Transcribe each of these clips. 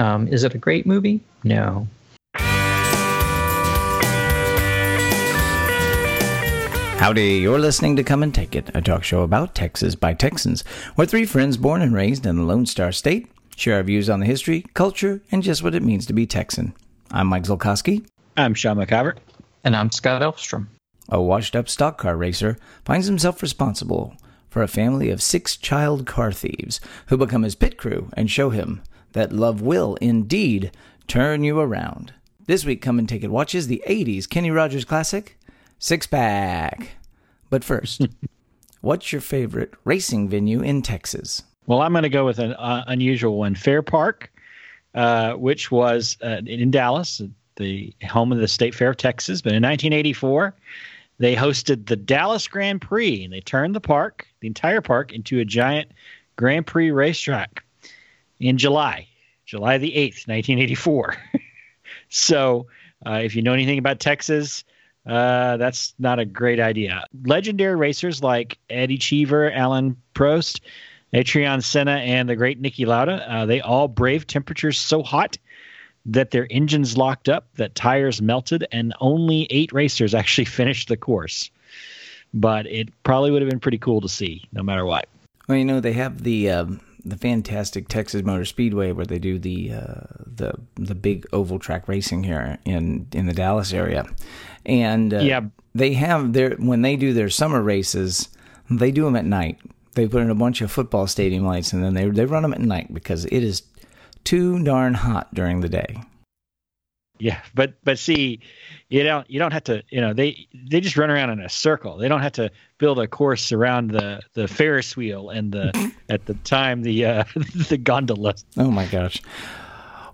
Um, is it a great movie? No. Howdy, you're listening to Come and Take It, a talk show about Texas by Texans, where three friends born and raised in the Lone Star State share our views on the history, culture, and just what it means to be Texan. I'm Mike Zolkowski. I'm Sean McIvert. And I'm Scott Elfstrom. A washed up stock car racer finds himself responsible for a family of six child car thieves who become his pit crew and show him that love will indeed turn you around. This week, Come and Take It watches the 80s Kenny Rogers classic, Six Pack. But first, what's your favorite racing venue in Texas? Well, I'm going to go with an uh, unusual one Fair Park, uh, which was uh, in Dallas, the home of the State Fair of Texas. But in 1984, they hosted the Dallas Grand Prix and they turned the park, the entire park, into a giant Grand Prix racetrack in July, July the 8th, 1984. so, uh, if you know anything about Texas, uh, that's not a great idea. Legendary racers like Eddie Cheever, Alain Prost, Ayrton Senna, and the great Niki Lauda, uh, they all braved temperatures so hot that their engines locked up, that tires melted, and only eight racers actually finished the course. But it probably would have been pretty cool to see, no matter what. Well, you know, they have the. Um the fantastic Texas Motor Speedway where they do the uh, the the big oval track racing here in in the Dallas area, and uh, yeah, they have their when they do their summer races, they do them at night. They put in a bunch of football stadium lights and then they they run them at night because it is too darn hot during the day. Yeah, but but see, you don't you don't have to you know they they just run around in a circle. They don't have to build a course around the the Ferris wheel and the at the time the uh, the gondola. Oh my gosh.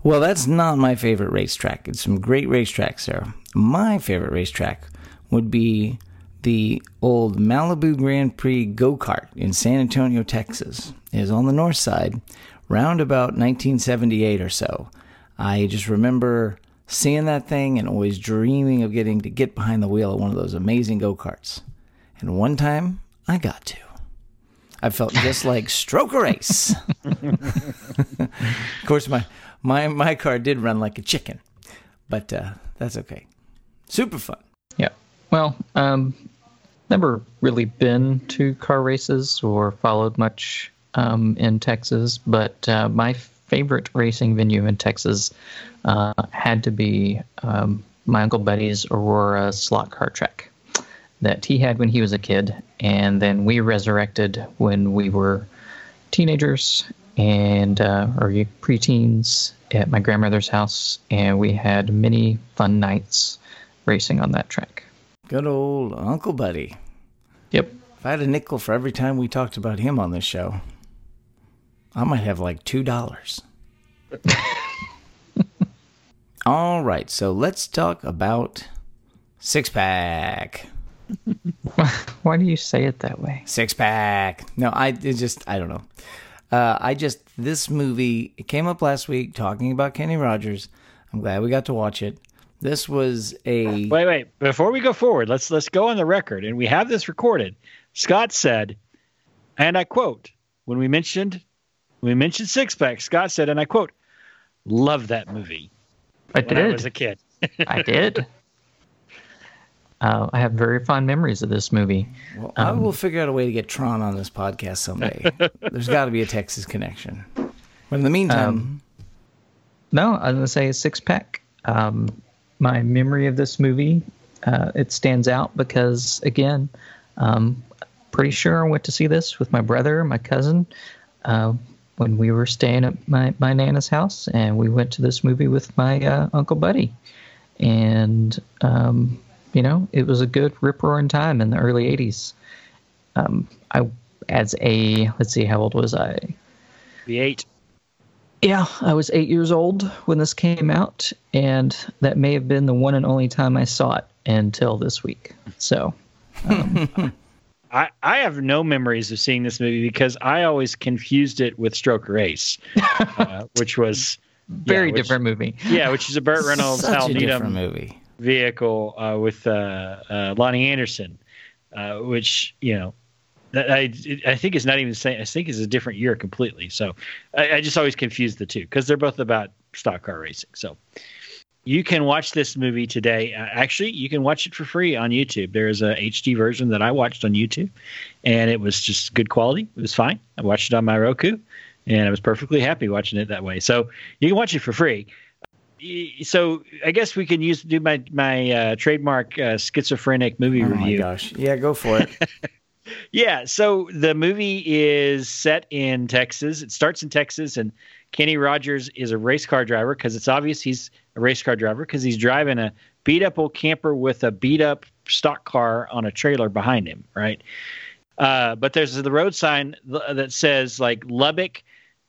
Well, that's not my favorite racetrack. It's some great racetracks there. My favorite racetrack would be the old Malibu Grand Prix go kart in San Antonio, Texas. It is on the north side, round about 1978 or so. I just remember seeing that thing and always dreaming of getting to get behind the wheel of one of those amazing go karts. And one time I got to. I felt just like Stroker Ace. of course, my, my, my car did run like a chicken, but uh, that's okay. Super fun. Yeah. Well, um, never really been to car races or followed much um, in Texas, but uh, my favorite racing venue in Texas uh, had to be um, my uncle Buddy's Aurora slot car track that he had when he was a kid, and then we resurrected when we were teenagers and uh, or preteens at my grandmother's house, and we had many fun nights racing on that track. Good old Uncle Buddy. Yep. If I had a nickel for every time we talked about him on this show, I might have like two dollars. All right, so let's talk about six pack. Why do you say it that way? Six pack. No, I just I don't know. Uh, I just this movie it came up last week talking about Kenny Rogers. I'm glad we got to watch it. This was a wait, wait. Before we go forward, let's let's go on the record, and we have this recorded. Scott said, and I quote, when we mentioned when we mentioned Six Pack, Scott said, and I quote, "Love that movie." I did. I was a kid. I did. Uh, I have very fond memories of this movie. Well, um, I will figure out a way to get Tron on this podcast someday. There's got to be a Texas connection. But in the meantime, um, no, I'm gonna say Six Pack. Um, my memory of this movie, uh, it stands out because again, um, pretty sure I went to see this with my brother, my cousin. Uh, when we were staying at my, my nana's house, and we went to this movie with my uh, uncle Buddy, and um, you know it was a good rip roaring time in the early '80s. Um, I as a let's see, how old was I? The eight. Yeah, I was eight years old when this came out, and that may have been the one and only time I saw it until this week. So. Um, I, I have no memories of seeing this movie because I always confused it with Stroker Ace, uh, which was very yeah, which, different movie. Yeah, which is a Burt Reynolds, Such Hal Needham movie vehicle uh, with uh, uh Loni Anderson, uh, which you know I, I think it's not even the same. I think it's a different year completely. So I, I just always confuse the two because they're both about stock car racing. So you can watch this movie today. Uh, actually, you can watch it for free on YouTube. There is a HD version that I watched on YouTube, and it was just good quality. It was fine. I watched it on my Roku, and I was perfectly happy watching it that way. So you can watch it for free. So I guess we can use do my my uh, trademark uh, schizophrenic movie oh review. my gosh! Yeah, go for it. yeah. So the movie is set in Texas. It starts in Texas, and Kenny Rogers is a race car driver because it's obvious he's a race car driver because he's driving a beat up old camper with a beat up stock car on a trailer behind him, right? Uh, but there's the road sign that says like Lubbock,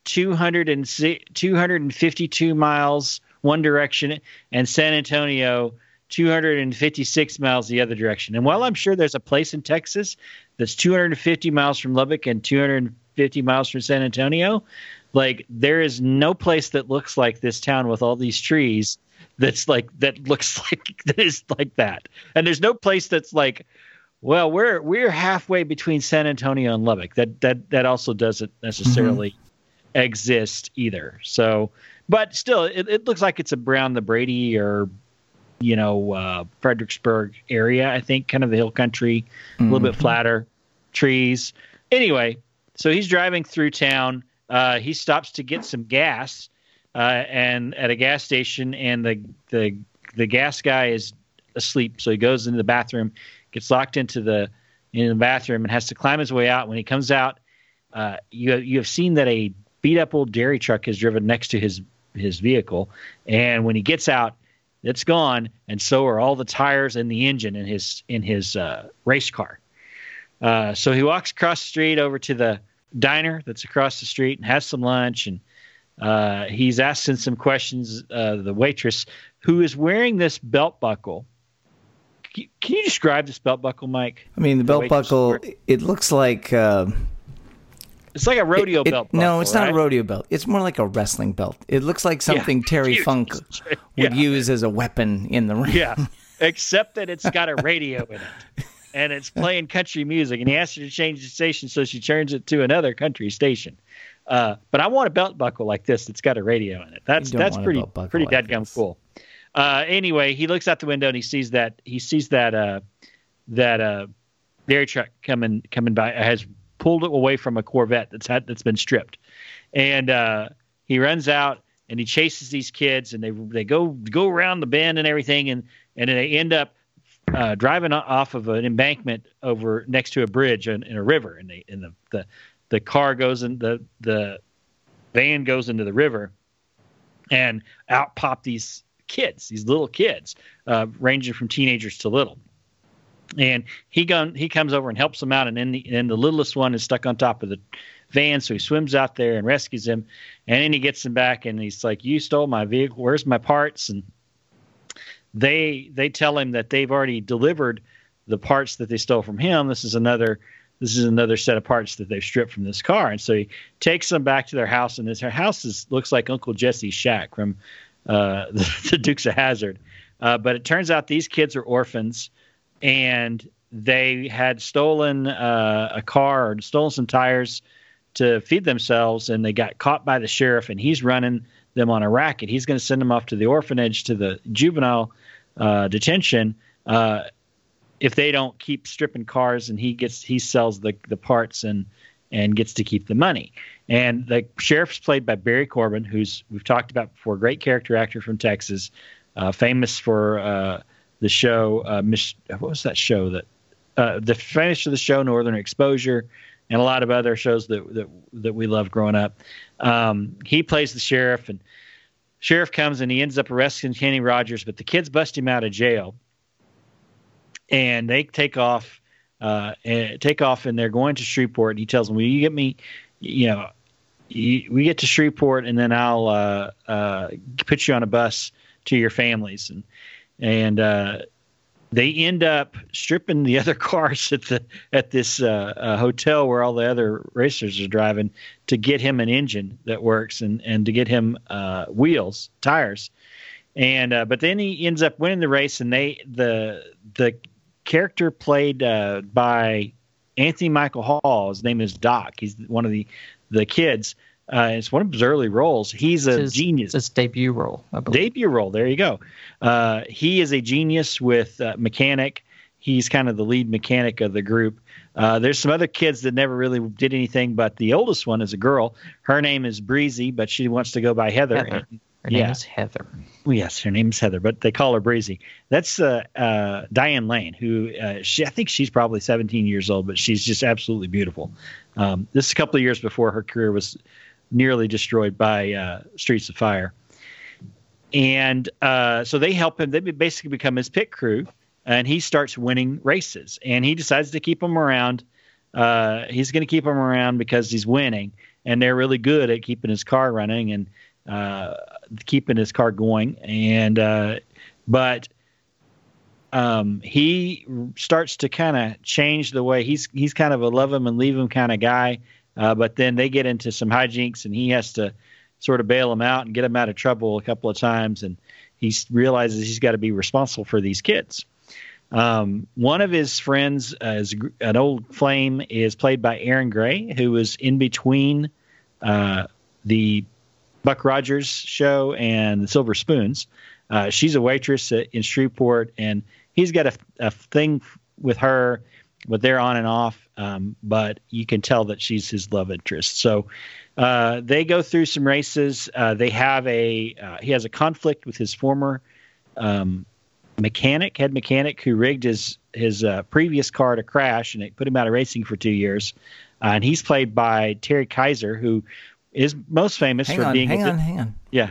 200 and 252 miles one direction, and San Antonio, 256 miles the other direction. And while I'm sure there's a place in Texas that's 250 miles from Lubbock and 250 miles from San Antonio, like there is no place that looks like this town with all these trees that's like that looks like that is like that. And there's no place that's like well, we're we're halfway between San Antonio and Lubbock. That that that also doesn't necessarily mm-hmm. exist either. So, but still, it, it looks like it's around the Brady or you know uh, Fredericksburg area. I think kind of the hill country, a little bit mm-hmm. flatter, trees. Anyway, so he's driving through town uh, he stops to get some gas, uh, and at a gas station, and the the the gas guy is asleep. So he goes into the bathroom, gets locked into the in the bathroom, and has to climb his way out. When he comes out, uh, you you have seen that a beat up old dairy truck is driven next to his his vehicle, and when he gets out, it's gone, and so are all the tires and the engine in his in his uh, race car. Uh, so he walks across the street over to the diner that's across the street and has some lunch and uh, he's asking some questions uh, the waitress who is wearing this belt buckle can you describe this belt buckle mike i mean the belt the buckle it looks like uh, it's like a rodeo it, it, belt buckle, no it's right? not a rodeo belt it's more like a wrestling belt it looks like something yeah. terry funk would yeah. use as a weapon in the ring yeah except that it's got a radio in it and it's playing country music, and he asks her to change the station, so she turns it to another country station. Uh, but I want a belt buckle like this that's got a radio in it. That's that's pretty pretty like deadgum this. cool. Uh, anyway, he looks out the window and he sees that he sees that uh, that uh, dairy truck coming coming by has pulled it away from a Corvette that's had that's been stripped, and uh, he runs out and he chases these kids and they they go go around the bend and everything. And and they end up uh, driving off of an embankment over next to a bridge in, in a river, and, they, and the, the the car goes in the the van goes into the river, and out pop these kids, these little kids, uh, ranging from teenagers to little. And he gun he comes over and helps them out, and then the and the littlest one is stuck on top of the van, so he swims out there and rescues him, and then he gets him back, and he's like, "You stole my vehicle. Where's my parts?" and they they tell him that they've already delivered the parts that they stole from him. This is another this is another set of parts that they've stripped from this car, and so he takes them back to their house, and this their house is looks like Uncle Jesse's shack from uh, the, the, Dukes of Hazzard. Uh, but it turns out these kids are orphans, and they had stolen uh, a car or stolen some tires to feed themselves, and they got caught by the sheriff, and he's running them on a racket. He's going to send them off to the orphanage, to the juvenile uh, detention, uh, if they don't keep stripping cars, and he gets he sells the the parts and and gets to keep the money. And the sheriff's played by Barry Corbin, who's we've talked about before, great character actor from Texas, uh, famous for uh, the show. Uh, what was that show that uh, the finish of the show Northern Exposure, and a lot of other shows that that that we love growing up. Um, he plays the sheriff, and sheriff comes and he ends up arresting Kenny Rogers, but the kids bust him out of jail, and they take off. Uh, and take off, and they're going to Shreveport. And he tells them, "Will you get me? You know, we get to Shreveport, and then I'll uh, uh, put you on a bus to your families." And and uh, they end up stripping the other cars at the at this uh, uh, hotel where all the other racers are driving to get him an engine that works and and to get him uh, wheels tires and uh, but then he ends up winning the race and they the the character played uh, by Anthony Michael Hall. His name is Doc. He's one of the the kids. Uh, it's one of his early roles. He's a his, genius. His debut role, I believe. Debut role. There you go. Uh, he is a genius with uh, mechanic. He's kind of the lead mechanic of the group. Uh, there's some other kids that never really did anything, but the oldest one is a girl. Her name is Breezy, but she wants to go by Heather. Heather. Her name Yeah. is Heather. Well, yes, her name's Heather, but they call her Breezy. That's uh, uh, Diane Lane, who uh, she I think she's probably 17 years old, but she's just absolutely beautiful. Um, this is a couple of years before her career was nearly destroyed by uh, Streets of Fire, and uh, so they help him. They basically become his pit crew, and he starts winning races, and he decides to keep them around. Uh, he's going to keep them around because he's winning, and they're really good at keeping his car running and uh, keeping his car going. And uh, but um, he starts to kind of change the way he's he's kind of a love him and leave him kind of guy. Uh, but then they get into some hijinks, and he has to sort of bail them out and get them out of trouble a couple of times. And he realizes he's got to be responsible for these kids. Um, one of his friends, uh, is an old flame, is played by Erin Gray, who was in between uh, the Buck Rogers show and the Silver Spoons. Uh, she's a waitress at, in Shreveport, and he's got a, a thing with her, but they're on and off. Um, but you can tell that she's his love interest. So uh, they go through some races. Uh, they have a uh, he has a conflict with his former um, mechanic, head mechanic, who rigged his his uh, previous car to crash, and it put him out of racing for two years. Uh, and he's played by Terry Kiser, who is most famous Hang for on, being hang on, hang on. yeah.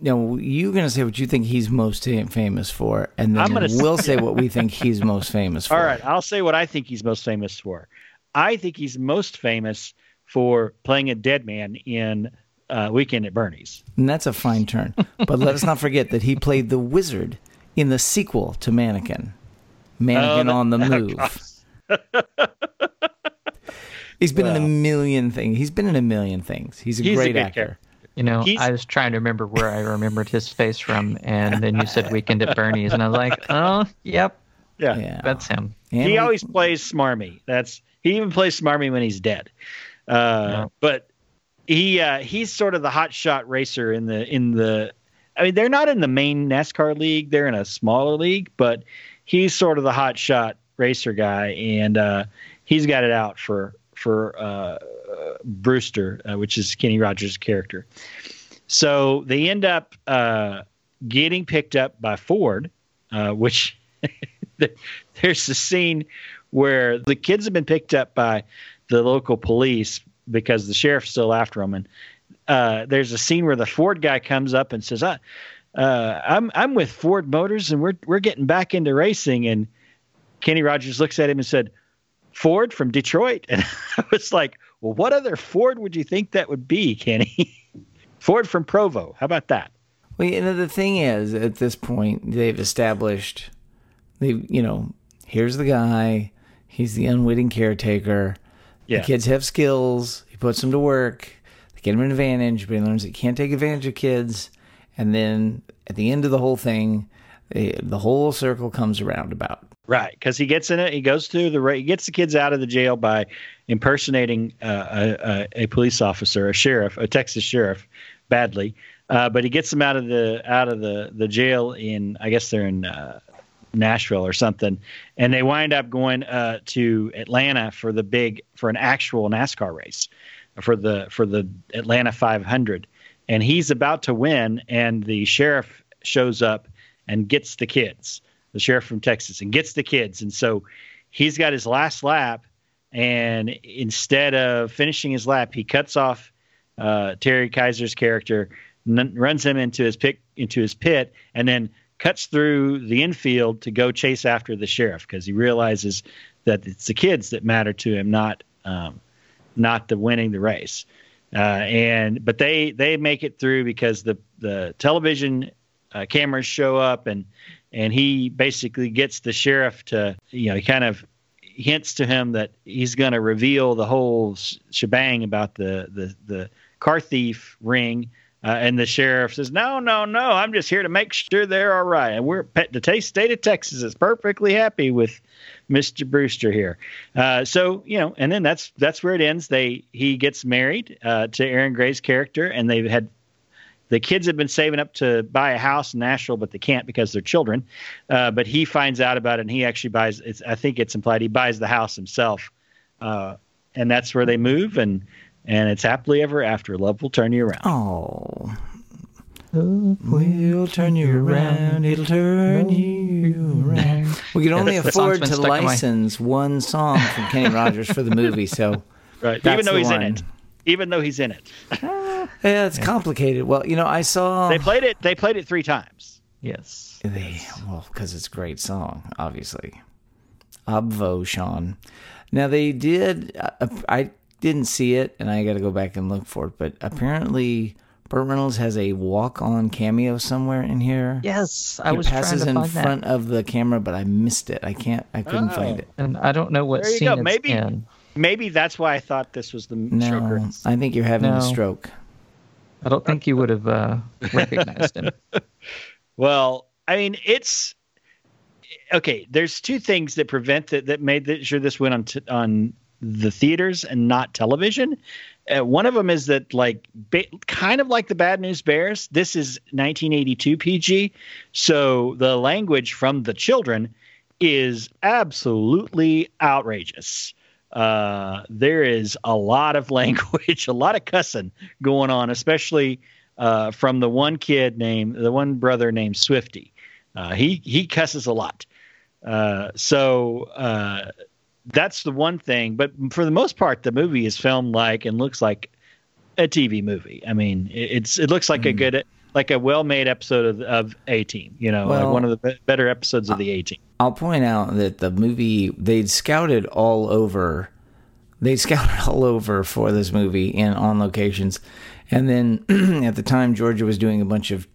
No, you're going to say what you think he's most famous for, and then we'll say what we think he's most famous for. All right, I'll say what I think he's most famous for. I think he's most famous for playing a dead man in uh, Weekend at Bernie's. And that's a fine turn. But let us not forget that he played the wizard in the sequel to Mannequin. Mannequin Oh, on the move. He's been in a million things. He's been in a million things. He's a He's great good actor. character. You know, He's- I was trying to remember where I remembered his face from, and then you said Weekend at Bernie's, and I was like, oh, yep, Yeah. Yeah. that's him. And he we- always plays smarmy. That's he even plays smarmy when he's dead. Uh, Yeah. But he uh, he's sort of the hot shot racer in the in the. I mean, they're not in the main NASCAR league; they're in a smaller league. But he's sort of the hot shot racer guy, and uh, he's got it out for for Brewster, uh, which is Kenny Rogers' character. So they end up uh, getting picked up by Ford, uh, which there's a scene where the kids have been picked up by the local police because the sheriff's still after them, and uh, there's a scene where the Ford guy comes up and says, uh, uh, "I'm I'm with Ford Motors, and we're we're getting back into racing." And Kenny Rogers looks at him and said, "Ford from Detroit," and I was like, "Well, what other Ford would you think that would be, Kenny?" Ford from Provo. How about that? Well, you know, the thing is, at this point, they've established, they, you know, here's the guy. He's the unwitting caretaker. Yeah. The kids have skills. He puts them to work. They get him an advantage, but he learns he can't take advantage of kids. And then at the end of the whole thing, the, the whole circle comes around about. Right, because he gets in it. He goes through the he gets the kids out of the jail by impersonating uh, a, a, police officer, a sheriff, a Texas sheriff, badly. Uh, but he gets them out of the out of the the jail in I guess they're in uh, Nashville or something, and they wind up going uh, to Atlanta for the big for an actual NASCAR race for the for the Atlanta 500, and he's about to win, and the sheriff shows up and gets the kids, the sheriff from Texas, and gets the kids, and so he's got his last lap, and instead of finishing his lap, he cuts off uh, Terry Kiser's character, n- runs him into his pit into his pit, and then cuts through the infield to go chase after the sheriff because he realizes that it's the kids that matter to him, not um, not the winning the race. Uh, and but they they make it through because the the television uh, cameras show up and and he basically gets the sheriff to you know he kind of hints to him that he's going to reveal the whole shebang about the the the car thief ring Uh, and the sheriff says, "No, no, no! I'm just here to make sure they're all right. And we're the state of Texas is perfectly happy with Mr. Brewster here. Uh, so you know, and then that's that's where it ends. They he gets married uh, to Erin Gray's character, and they've had the kids have been saving up to buy a house in Nashville, but they can't because they're children. Uh, but he finds out about it, and he actually buys. It's, I think it's implied he buys the house himself, uh, and that's where they move and and it's happily ever after. Love will turn you around. Oh. We'll turn you around. It'll turn you around. We can only afford to license one song from Kenny Rogers for the movie, so right. Even though he's one. in it. Even though he's in it. yeah, it's complicated. Well, you know, I saw they played it. They played it three times. Yes. They well because it's a great song, obviously. Obvo, Sean. Now they did. Uh, I didn't see it, and I got to go back and look for it. But apparently, Burt Reynolds has a walk-on cameo somewhere in here. Yes, I he was passes in front that. of the camera, but I missed it. I can't. I couldn't oh. find it, and I don't know what there you scene go. Maybe, in. maybe that's why I thought this was the no, I think you're having no. a stroke. I don't think you would have uh, recognized him. well, I mean, it's okay. There's two things that prevent that that made the, sure this went on t- on the theaters and not television. Uh, one of them is that like ba- kind of like the Bad News Bears. This is 1982 PG, so the language from the children is absolutely outrageous. Uh, there is a lot of language, a lot of cussing going on, especially uh, from the one kid named the one brother named Swifty. Uh, he he cusses a lot. Uh, so uh, that's the one thing. But for the most part, the movie is filmed like and looks like a TV movie. I mean, it's it looks like mm. a good, like a well-made episode of, of A Team. You know, well, like one of the better episodes of the A Team. I'll point out that the movie they'd scouted all over. They scouted all over for this movie and on locations, and then at the time Georgia was doing a bunch of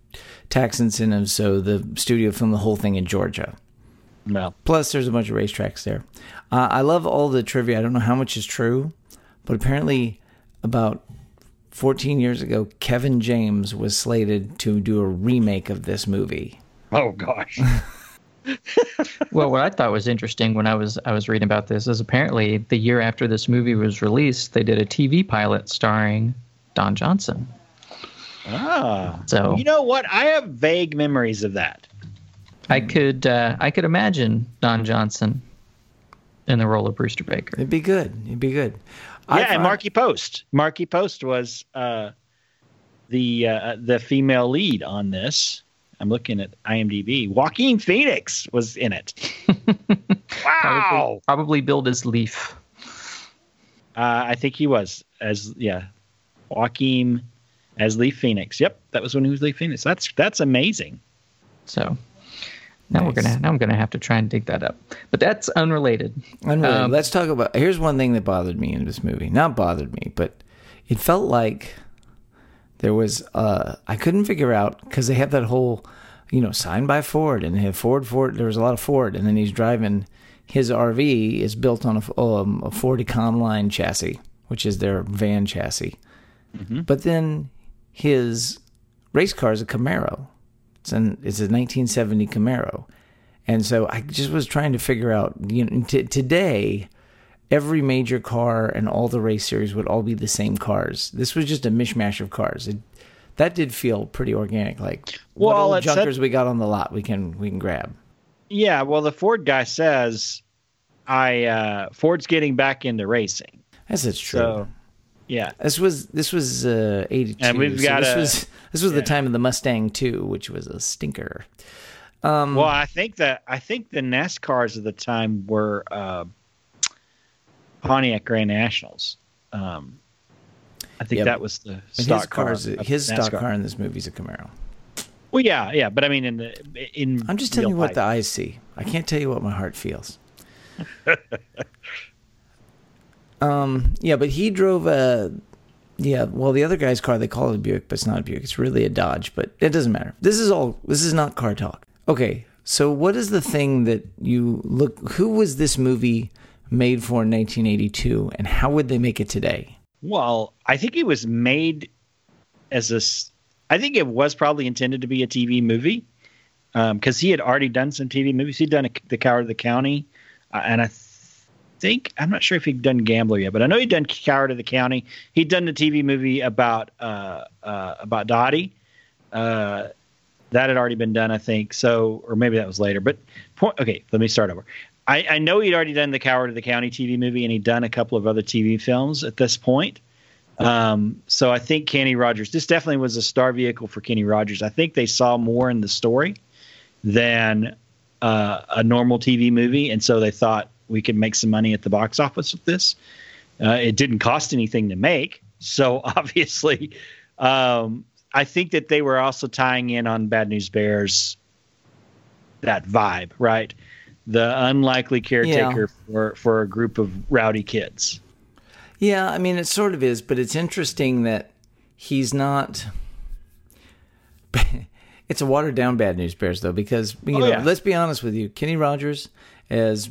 tax incentives, so the studio filmed the whole thing in Georgia. No. Plus, there's a bunch of racetracks there. Uh, I love all the trivia. I don't know how much is true, but apparently, about 14 years ago, Kevin James was slated to do a remake of this movie. Oh gosh. well, what I thought was interesting when I was I was reading about this is apparently the year after this movie was released, they did a TV pilot starring Don Johnson. Ah, so you know what? I have vague memories of that. I could uh, I could imagine Don Johnson in the role of Brewster Baker. It'd be good. It'd be good. Yeah, I and Markie Post. Markie Post was uh, the uh, the female lead on this. I'm looking at IMDb. Joaquin Phoenix was in it. wow. Probably, probably billed as Leaf. Uh, I think he was as yeah, Joaquin as Leaf Phoenix. Yep, that was when he was Leaf Phoenix. That's that's amazing. So now nice. we're gonna now I'm gonna have to try and dig that up. But that's unrelated. Unrelated. Um, Let's talk about. Here's one thing that bothered me in this movie. Not bothered me, but it felt like there was. Uh, I couldn't figure out because they have that whole, you know, signed by Ford and they have Ford Ford. There was a lot of Ford, and then he's driving. His RV is built on a, um, a Ford Econoline chassis, which is their van chassis. Mm-hmm. But then his race car is a Camaro. It's an it's a 1970 Camaro, and so I just was trying to figure out. You know, t- today, every major car and all the race series would all be the same cars. This was just a mishmash of cars. It, that did feel pretty organic. Like well, what junkers said, we got on the lot, we can we can grab. Yeah, well, the Ford guy says, "I uh, Ford's getting back into racing." Yes, it's true. So, yeah, this was this was uh, eighty two. And we've got so this a, was this was yeah. the time of the Mustang too, which was a stinker. Um, well, I think that I think the NASCARs of the time were uh, Pontiac Grand Nationals. Um, I think that was the stock his cars. Car his stock car in this movie is a Camaro. Well, yeah, yeah, but I mean, in the in I'm just telling you what the eyes see. I can't tell you what my heart feels. um, yeah, but he drove a yeah, well, the other guy's car they call it a Buick, but it's not a Buick. It's really a Dodge, but it doesn't matter. This is all. This is not car talk. Okay, so what is the thing that you look? Who was this movie made for in 1982, and how would they make it today? Well, I think it was made as a I think it was probably intended to be a TV movie because um, he had already done some TV movies. He'd done a, The Coward of the County, uh, and I think I'm not sure if he'd done Gambler yet, but I know he'd done Coward of the County. He'd done the TV movie about uh, uh, about Dottie. Uh, that had already been done, I think. So, or maybe that was later. But point, okay, let me start over. I, I know he'd already done the Coward of the County TV movie, and he'd done a couple of other TV films at this point. Um, so I think Kenny Rogers, this definitely was a star vehicle for Kenny Rogers. I think they saw more in the story than uh, a normal TV movie, and so they thought we could make some money at the box office with this. Uh, it didn't cost anything to make, so obviously, um, I think that they were also tying in on Bad News Bears that vibe, right? The unlikely caretaker yeah. for for a group of rowdy kids. Yeah, I mean, it sort of is, but it's interesting that he's not. it's a watered down Bad News Bears, though, because, you oh, know, yeah. let's be honest with you. Kenny Rogers, as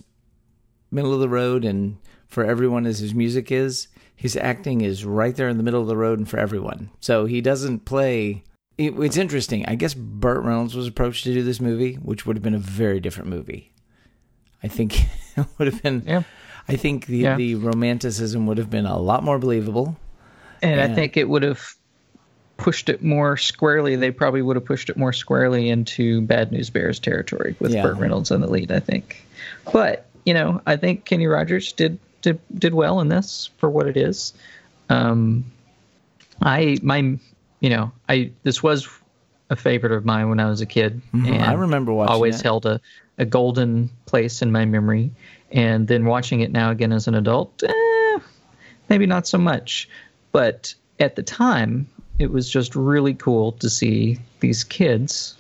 middle of the road and for everyone as his music is, his acting is right there in the middle of the road and for everyone. So he doesn't play. It, it's interesting. I guess Burt Reynolds was approached to do this movie, which would have been a very different movie. I think it would have been. Yeah. I think the yeah. the romanticism would have been a lot more believable. And, and I think it would have pushed it more squarely. They probably would have pushed it more squarely into Bad News Bears territory with yeah. Burt Reynolds in the lead. I think, but you know, I think Kenny Rogers did did did well in this for what it is. Um, I my you know I this was a favorite of mine when I was a kid. Mm-hmm. And I remember watching. It. Always held a, a golden place in my memory and then watching it now again as an adult, eh, maybe not so much. But at the time, it was just really cool to see these kids,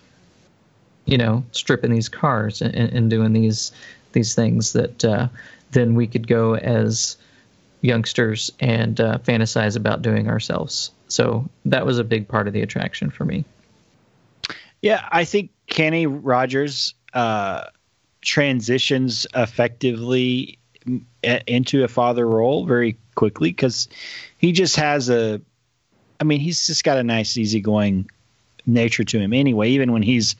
you know, stripping these cars and, and doing these these things that uh, then we could go as youngsters and uh, fantasize about doing ourselves. So that was a big part of the attraction for me. Yeah, I think Kenny Rogers uh, transitions effectively into a father role very quickly because he just has a i mean he's just got a nice easygoing nature to him anyway even when he's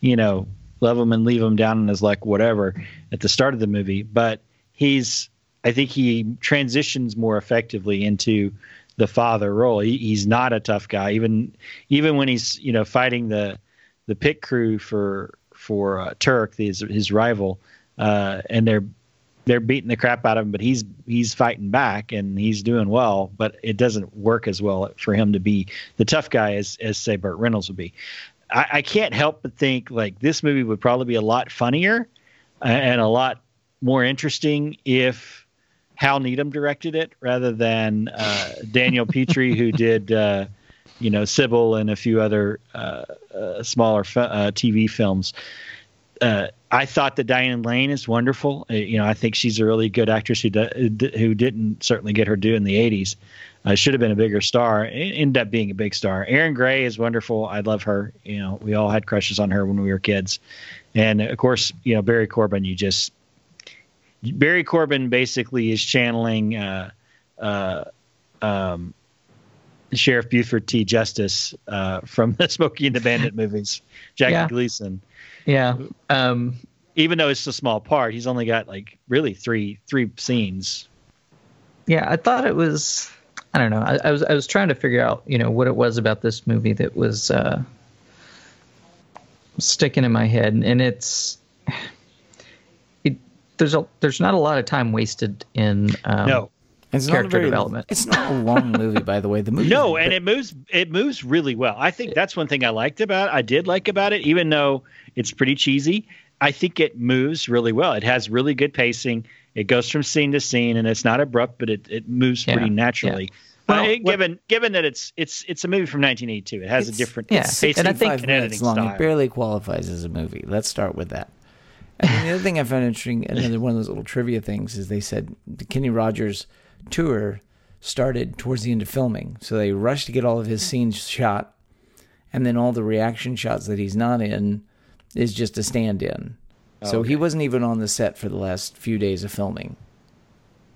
you know love him and leave him down in his like whatever at the start of the movie but he's i think he transitions more effectively into the father role he, he's not a tough guy even even when he's you know fighting the the pit crew for for uh, Turk, his his rival, uh, and they're they're beating the crap out of him, but he's he's fighting back and he's doing well. But it doesn't work as well for him to be the tough guy as as say Burt Reynolds would be. I, I can't help but think like this movie would probably be a lot funnier and a lot more interesting if Hal Needham directed it rather than uh, Daniel Petrie, who did uh, you know Sybil and a few other uh, uh, smaller uh, TV films. Uh, I thought that Diane Lane is wonderful. Uh, you know, I think she's a really good actress who who didn't certainly get her due in the '80s. Uh, should have been a bigger star. Ended up being a big star. Erin Gray is wonderful. I love her. You know, we all had crushes on her when we were kids, and of course, you know Barry Corbin. You just Barry Corbin basically is channeling. Um, Sheriff Buford T. Justice uh, from the Smokey and the Bandit movies, Jackie yeah. Gleason. Yeah. Um, Even though it's a small part, he's only got like really three three scenes. Yeah, I thought it was. I don't know. I, I was I was trying to figure out you know what it was about this movie that was uh, sticking in my head, and it's. It, there's a there's not a lot of time wasted in um, no it's character not very, development. It's not a long movie, by the way. The movie. No, and it moves. It moves really well. I think that's one thing I liked about. It. I did like about it, even though it's pretty cheesy. I think it moves really well. It has really good pacing. It goes from scene to scene, and it's not abrupt, but it, it moves yeah, pretty naturally. Yeah. Well, uh, given what, given that it's it's it's a movie from 1982, it has a different yeah, pacing and I think and editing long. Style. It barely qualifies as a movie. Let's start with that. And the other thing I found interesting, another one of those little trivia things, is they said Kenny Rogers tour started towards the end of filming. So they rushed to get all of his hmm. scenes shot, and then all the reaction shots that he's not in is just a stand in. so okay. he wasn't even on the set for the last few days of filming.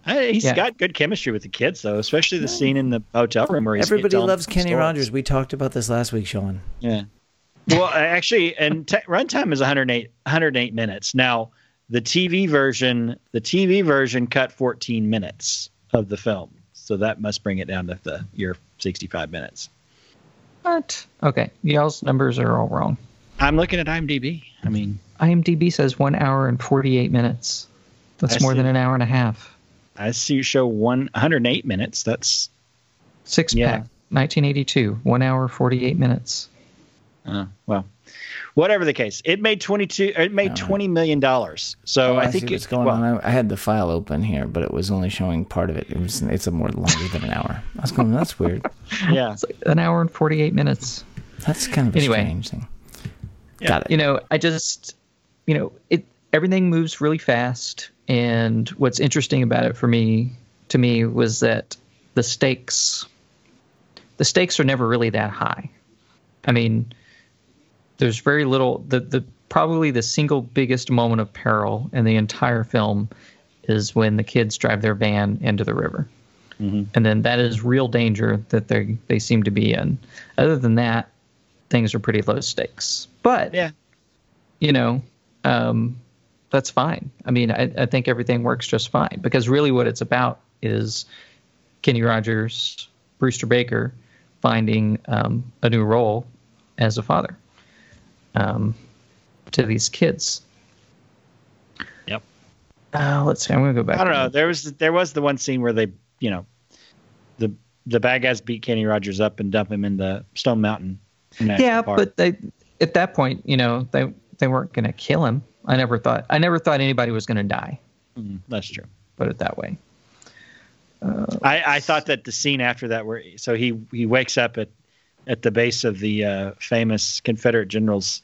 I, he's Yeah. got good chemistry with the kids, though, especially the scene in the hotel room where he's Everybody loves Kenny stories. Rogers. We talked about this last week, Sean. Yeah. Well, actually, and te- runtime is 108 108 minutes. Now, the TV version, the TV version cut 14 minutes of the film, so that must bring it down to the your 65 minutes. What? Okay, y'all's numbers are all wrong. I'm looking at IMDb. I mean, IMDb says one hour and 48 minutes. That's I more see. than an hour and a half. I see you show one 108 minutes. That's Six Yeah. pack, 1982, one hour, 48 minutes. uh, well, whatever the case. It made 22. It made All right. 20 million dollars. So Oh, I I, think see what's it, going well, on. I, I had the file open here, but it was only showing part of it. It was it's a more longer than an hour. I was going, that's weird. Yeah. It's like an hour and 48 minutes. That's kind of a Anyway. strange thing. Yeah. Got it. you know i just you know it everything moves really fast and what's interesting about it for me to me was that the stakes the stakes are never really that high i mean there's very little the the probably the single biggest moment of peril in the entire film is when the kids drive their van into the river. And then that is real danger that they they seem to be in. Other than that things are pretty low stakes. But Yeah. you know, um, that's fine. I mean, I, I think everything works just fine because really what it's about is Kenny Rogers, Brewster Baker finding um, a new role as a father um, to these kids. Yep. Uh, let's see. I'm going to go back. I don't know. There was there was the one scene where they, you know, the the bad guys beat Kenny Rogers up and dump him in the Stone Mountain. Yeah, Park. but they at that point, you know, they they weren't going to kill him. I never thought I never thought anybody was going to die. Mm, that's true. Put it that way. I, I thought that the scene after that, where so he he wakes up at at the base of the uh, famous Confederate general's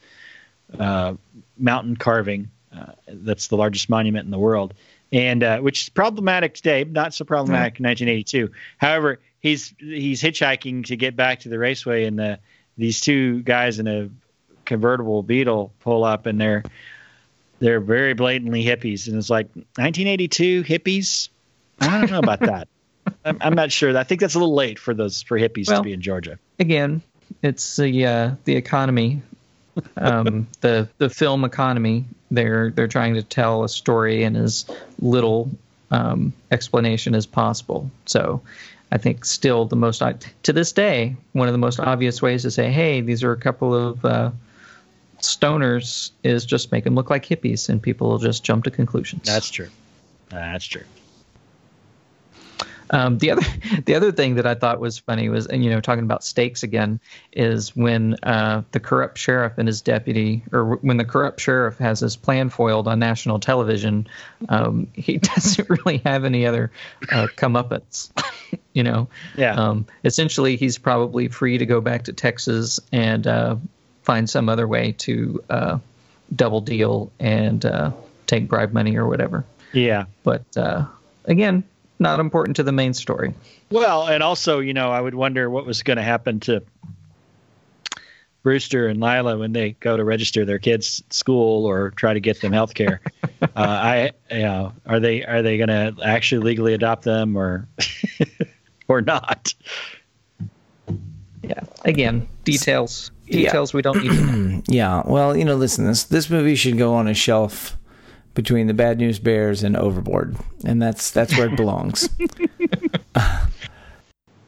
uh, mountain carving. Uh, that's the largest monument in the world, and uh, which is problematic today, not so problematic in 1982. However, he's he's hitchhiking to get back to the raceway, and the these two guys in a convertible Beetle pull up, and they're they're very blatantly hippies, and it's like 1982 hippies. I don't know about that. I'm, I'm not sure. I think that's a little late for those for hippies Well, to be in Georgia. again, it's the uh, the economy, um, the the film economy. They're they're trying to tell a story in as little um, explanation as possible. So, I think still the most to this day one of the most obvious ways to say, hey, these are a couple of uh, stoners is just make them look like hippies, and people will just jump to conclusions. That's true. That's true. Um, the other the other thing that I thought was funny was, and you know, talking about stakes again, is when uh, the corrupt sheriff and his deputy, or when the corrupt sheriff has his plan foiled on national television, um, he doesn't really have any other uh, comeuppance. you know, Yeah. um, essentially, he's probably free to go back to Texas and uh, find some other way to uh, double deal and uh, take bribe money or whatever. Yeah. But uh, again, not important to the main story. Well, and also, you know, I would wonder what was going to happen to Brewster and Lila when they go to register their kids at school or try to get them health care. uh, I, you know, are they are they going to actually legally adopt them or or not? Yeah. Again, details. Yeah. Details we don't need to know. Yeah, well, you know, listen, this this movie should go on a shelf between the Bad News Bears and Overboard, and that's that's where it belongs.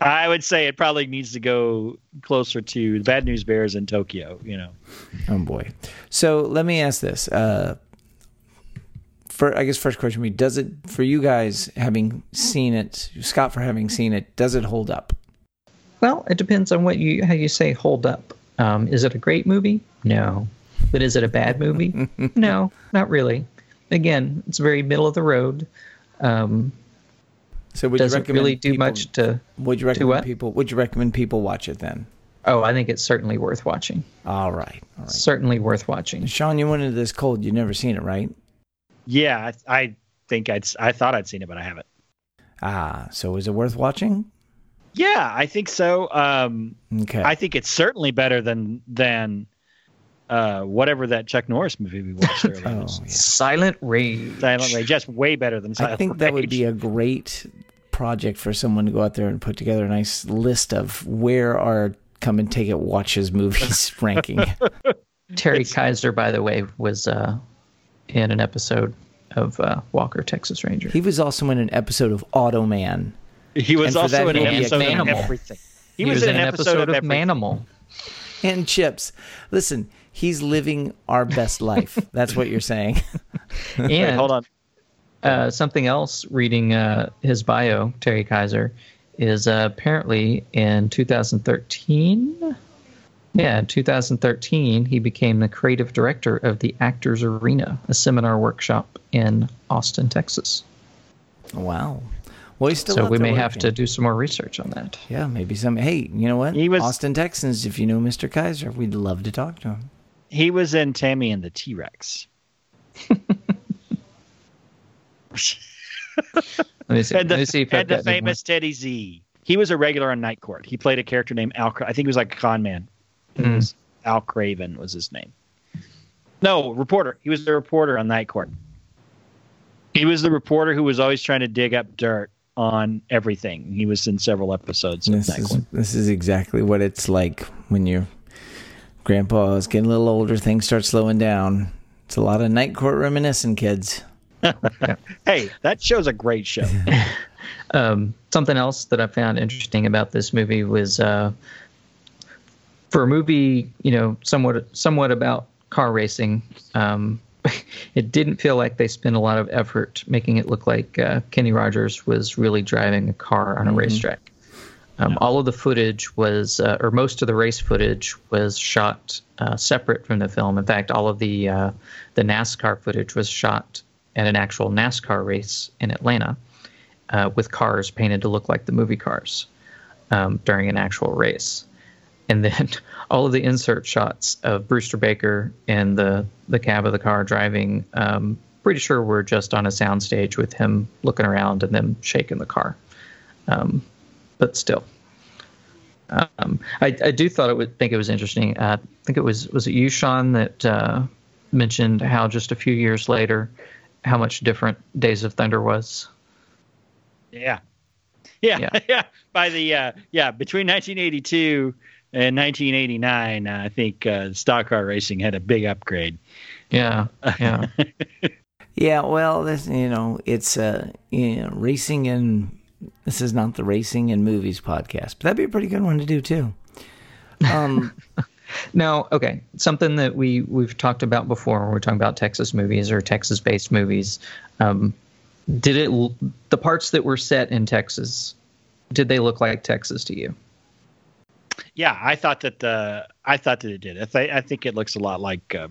I would say it probably needs to go closer to the Bad News Bears in Tokyo. You know. oh boy. So let me ask this. Uh, for I guess first question for me: Does it for you guys having seen it, Scott for having seen it, does it hold up? Well, it depends on what you how you say hold up. Um, is it a great movie? No. But is it a bad movie? no, not really. Again, it's very middle of the road. Um, So would you doesn't recommend really do people- much to. Would you recommend what? people? Would you recommend people watch it then? Oh, I think it's certainly worth watching. All right, all right. Certainly worth watching. Sean, you went into this cold. You've never seen it, right? Yeah, I, I think I'd I thought I'd seen it, but I haven't. Ah, so is it worth watching? Yeah, I think so. Um, Okay. I think it's certainly better than than uh, whatever that Chuck Norris movie we watched earlier. Oh, yeah. Silent Rage. Silent Rage, just way better than Silent I think that would be a great project for someone to go out there and put together a nice list of where our come and take it watches movies ranking. Terry Kiser, by the way, was uh, in an episode of uh, Walker, Texas Ranger. He was also in an episode of Automan. He was and also in an he'll be a episode of Manimal. everything. He, was, in an episode, of, of. Manimal. And Chips. Listen, he's living our best life. That's what you're saying. And Wait, hold on. Uh, something else, reading uh, his bio, Terry Kiser, is uh, apparently in 2013. Yeah, in 2013, he became the creative director of the Actors Arena, a seminar workshop in Austin, Texas. Wow. Well, he's still so we there may have to do some more research on that. Yeah, maybe some. Hey, you know what? He was- Austin Texans. If you know Mr. Kiser, we'd love to talk to him. He was in Tammy and the T Rex. Let me see. and the, Let me see and the famous Teddy Z. He was a regular on Night Court. He played a character named Al. I think he was like a con man. Mm. Al Craven was his name. No, reporter. He was the reporter on Night Court. He was the reporter who was always trying to dig up dirt on everything. He was in several episodes of This is this is exactly what it's like when your grandpa is getting a little older. Things start slowing down. It's a lot of night court reminiscing, kids. Hey, that show's a great show. Um, something else that I found interesting about this movie was uh, for a movie, you know, somewhat somewhat about car racing. Um, it didn't feel like they spent a lot of effort making it look like uh, Kenny Rogers was really driving a car on a racetrack. Um, All of the footage was, uh, or most of the race footage was shot uh, separate from the film. In fact, all of the uh, the NASCAR footage was shot at an actual NASCAR race in Atlanta uh, with cars painted to look like the movie cars um, during an actual race. And then all of the insert shots of Brewster Baker in the, the cab of the car driving, um, pretty sure were just on a soundstage with him looking around and them shaking the car. Um, but still. Um, I, I do thought it would think it was interesting. Uh, I think it was was it you, Sean, that uh, mentioned how just a few years later, how much different Days of Thunder was. Yeah. Yeah. Yeah. Yeah. By the, uh, yeah, between 1982 and 1989, uh, I think uh, stock car racing had a big upgrade. Yeah, yeah. Yeah, well, this you know, it's uh, you know, racing and this is not the racing and movies podcast, but that'd be a pretty good one to do too. Um, Now, okay, something that we we've talked about before when we're talking about Texas movies or Texas-based movies. Um, did it the parts that were set in Texas? Did they look like Texas to you? Yeah, I thought that uh, I thought that it did. I, th- I think it looks a lot like uh,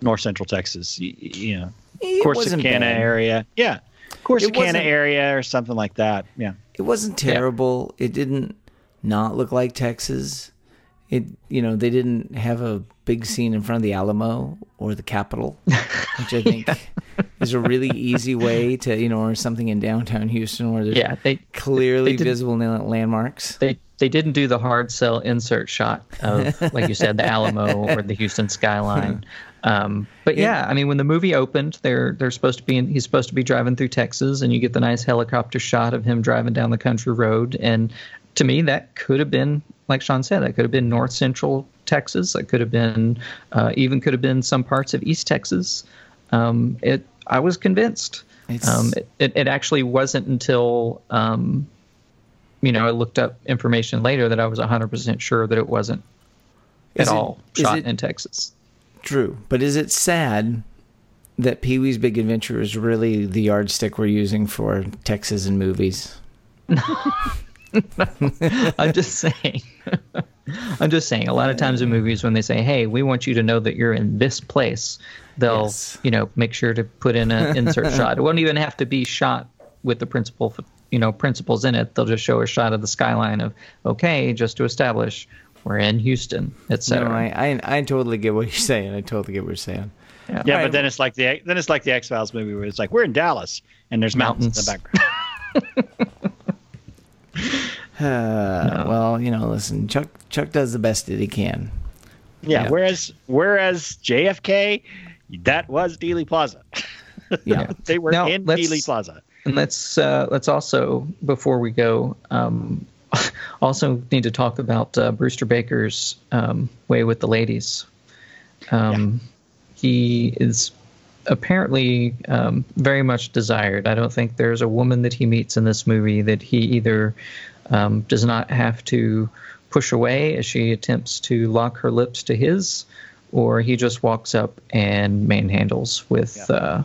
North Central Texas. You, you know, it wasn't Corsicana area. Yeah, Corsicana wasn't- area or something like that. Yeah. It wasn't terrible. It didn't not look like Texas. It you know they didn't have a big scene in front of the Alamo or the Capitol, which I think is a really easy way to you know or something in downtown Houston where there's Yeah, they clearly they visible landmarks. they they didn't do the hard sell insert shot of like you said the Alamo or the Houston skyline. Um, but yeah, I mean when the movie opened, they're they're supposed to be in, he's supposed to be driving through Texas, and you get the nice helicopter shot of him driving down the country road. And to me, that could have been like Sean said, that could have been North Central Texas. That could have been uh, even could have been some parts of East Texas. Um, it I was convinced. Um, it, it, it actually wasn't until um, you know I looked up information later that I was 100% sure that it wasn't Is at it- all shot it- in Texas. True, but is it sad that Pee Wee's Big Adventure is really the yardstick we're using for Texas and movies? I'm just saying. I'm just saying. A lot of times in movies, when they say, "Hey, we want you to know that you're in this place," they'll, Yes. you know, make sure to put in an insert shot. It won't even have to be shot with the principal, you know, principals in it. They'll just show a shot of the skyline of, okay, just to establish we're in Houston, No, etc. I, I I totally get what you're saying. I totally get what you're saying. Yeah, Right. but then it's like the then it's like the X Files movie where it's like we're in Dallas and there's mountains, in the background. Uh, Well, you know, listen, Chuck Chuck does the best that he can Yeah, Yeah. Whereas whereas JFK, that was Dealey Plaza. Yeah. they were Now, in Dealey Plaza. And let's uh, let's also before we go um, also need to talk about uh, Brewster Baker's um, way with the ladies. Um, He is apparently um, very much desired. I don't think there's a woman that he meets in this movie that he either um, does not have to push away as she attempts to lock her lips to his, or he just walks up and manhandles with Yeah. uh,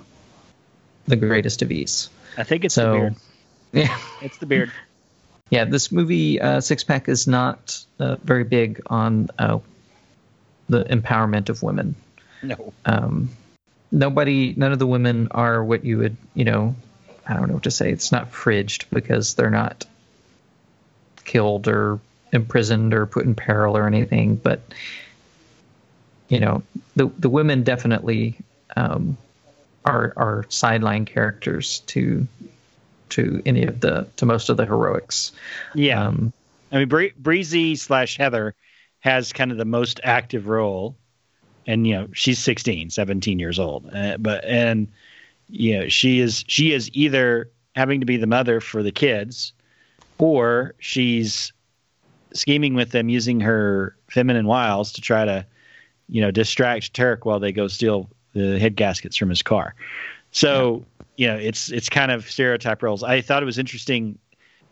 the greatest of ease. I think it's the So, beard. yeah, It's the beard. Yeah. This movie, uh, Six Pack, is not uh, very big on uh, the empowerment of women. No. Um, nobody, none of the women are what you would, you know, I don't know what to say. It's not fridged because they're not killed or imprisoned or put in peril or anything. But you know, the the women definitely um, are are sideline characters to to any of the to most of the heroics. Yeah. Um, I mean, Bree- Breezy slash Heather has kind of the most active role, and you know she's 16, 17 years old. Uh, but and you know she is she is either having to be the mother for the kids, or she's scheming with them using her feminine wiles to try to you know distract Turk while they go steal the head gaskets from his car. So you know it's it's kind of stereotype roles. I thought it was interesting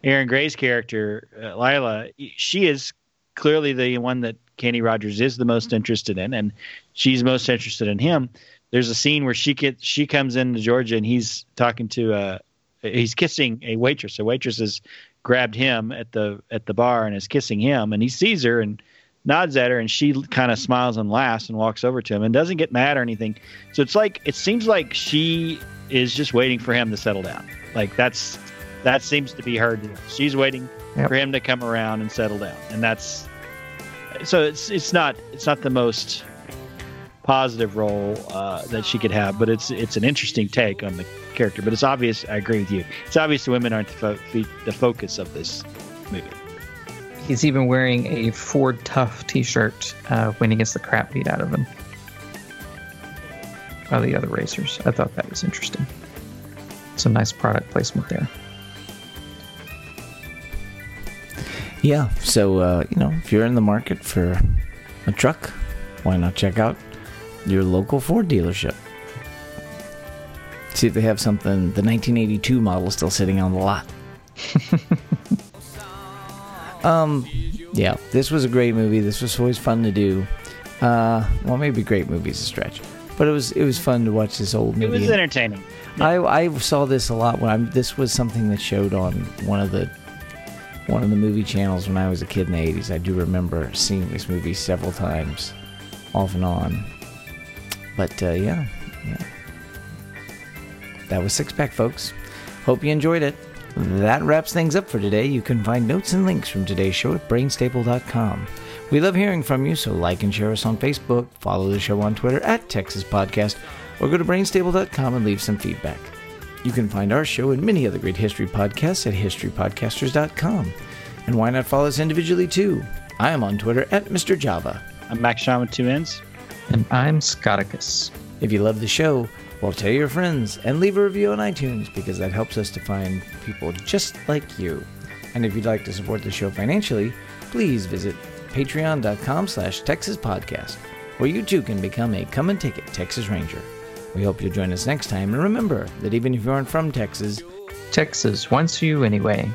Erin Gray's character, uh, Lila, she is clearly the one that Kenny Rogers is the most interested in, and she's most interested in him. There's a scene where she gets she comes into Georgia and he's talking to uh he's kissing a waitress. A waitress has grabbed him at the at the bar and is kissing him, and he sees her and nods at her, and she kind of smiles and laughs and walks over to him and doesn't get mad or anything. So it's like it seems like she is just waiting for him to settle down. Like that's that seems to be her deal. She's waiting Yep. for him to come around and settle down, and that's so it's it's not it's not the most positive role uh, that she could have, but it's it's an interesting take on the character. But it's obvious. I agree with you. It's obvious the women aren't the, fo- the, the focus of this movie. He's even wearing a Ford Tough T-shirt uh, when he gets the crap beat out of him by the other racers. I thought that was interesting. Some nice product placement there. Yeah, so uh, you know, if you're in the market for a truck, why not check out your local Ford dealership? See if they have something, the 1982 model is still sitting on the lot. um, yeah, this was a great movie. This was always fun to do. Uh, well, maybe great movie's a stretch, but it was it was fun to watch this old movie. It was entertaining. I I saw this a lot when I'm. This was something that showed on one of the one of the movie channels when I was a kid in the '80s. I do remember seeing this movie several times, off and on. But uh, yeah, yeah, that was Six Pack, folks. Hope you enjoyed it. That wraps things up for today. You can find notes and links from today's show at brainstable.com. We love hearing from you, so like and share us on Facebook, follow the show on Twitter at Texas Podcast, or go to brainstable.com and leave some feedback. You can find our show and many other great history podcasts at historypodcasters.com. And why not follow us individually too? I am on Twitter at Mr. Java. I'm Max Shaw with two ends. And I'm Scotticus. If you love the show, well, tell your friends and leave a review on iTunes because that helps us to find people just like you. And if you'd like to support the show financially, please visit patreon.com slash Texas Podcast, where you too can become a come and take it Texas Ranger. We hope you'll join us next time, and remember that even if you aren't from Texas, Texas wants you anyway.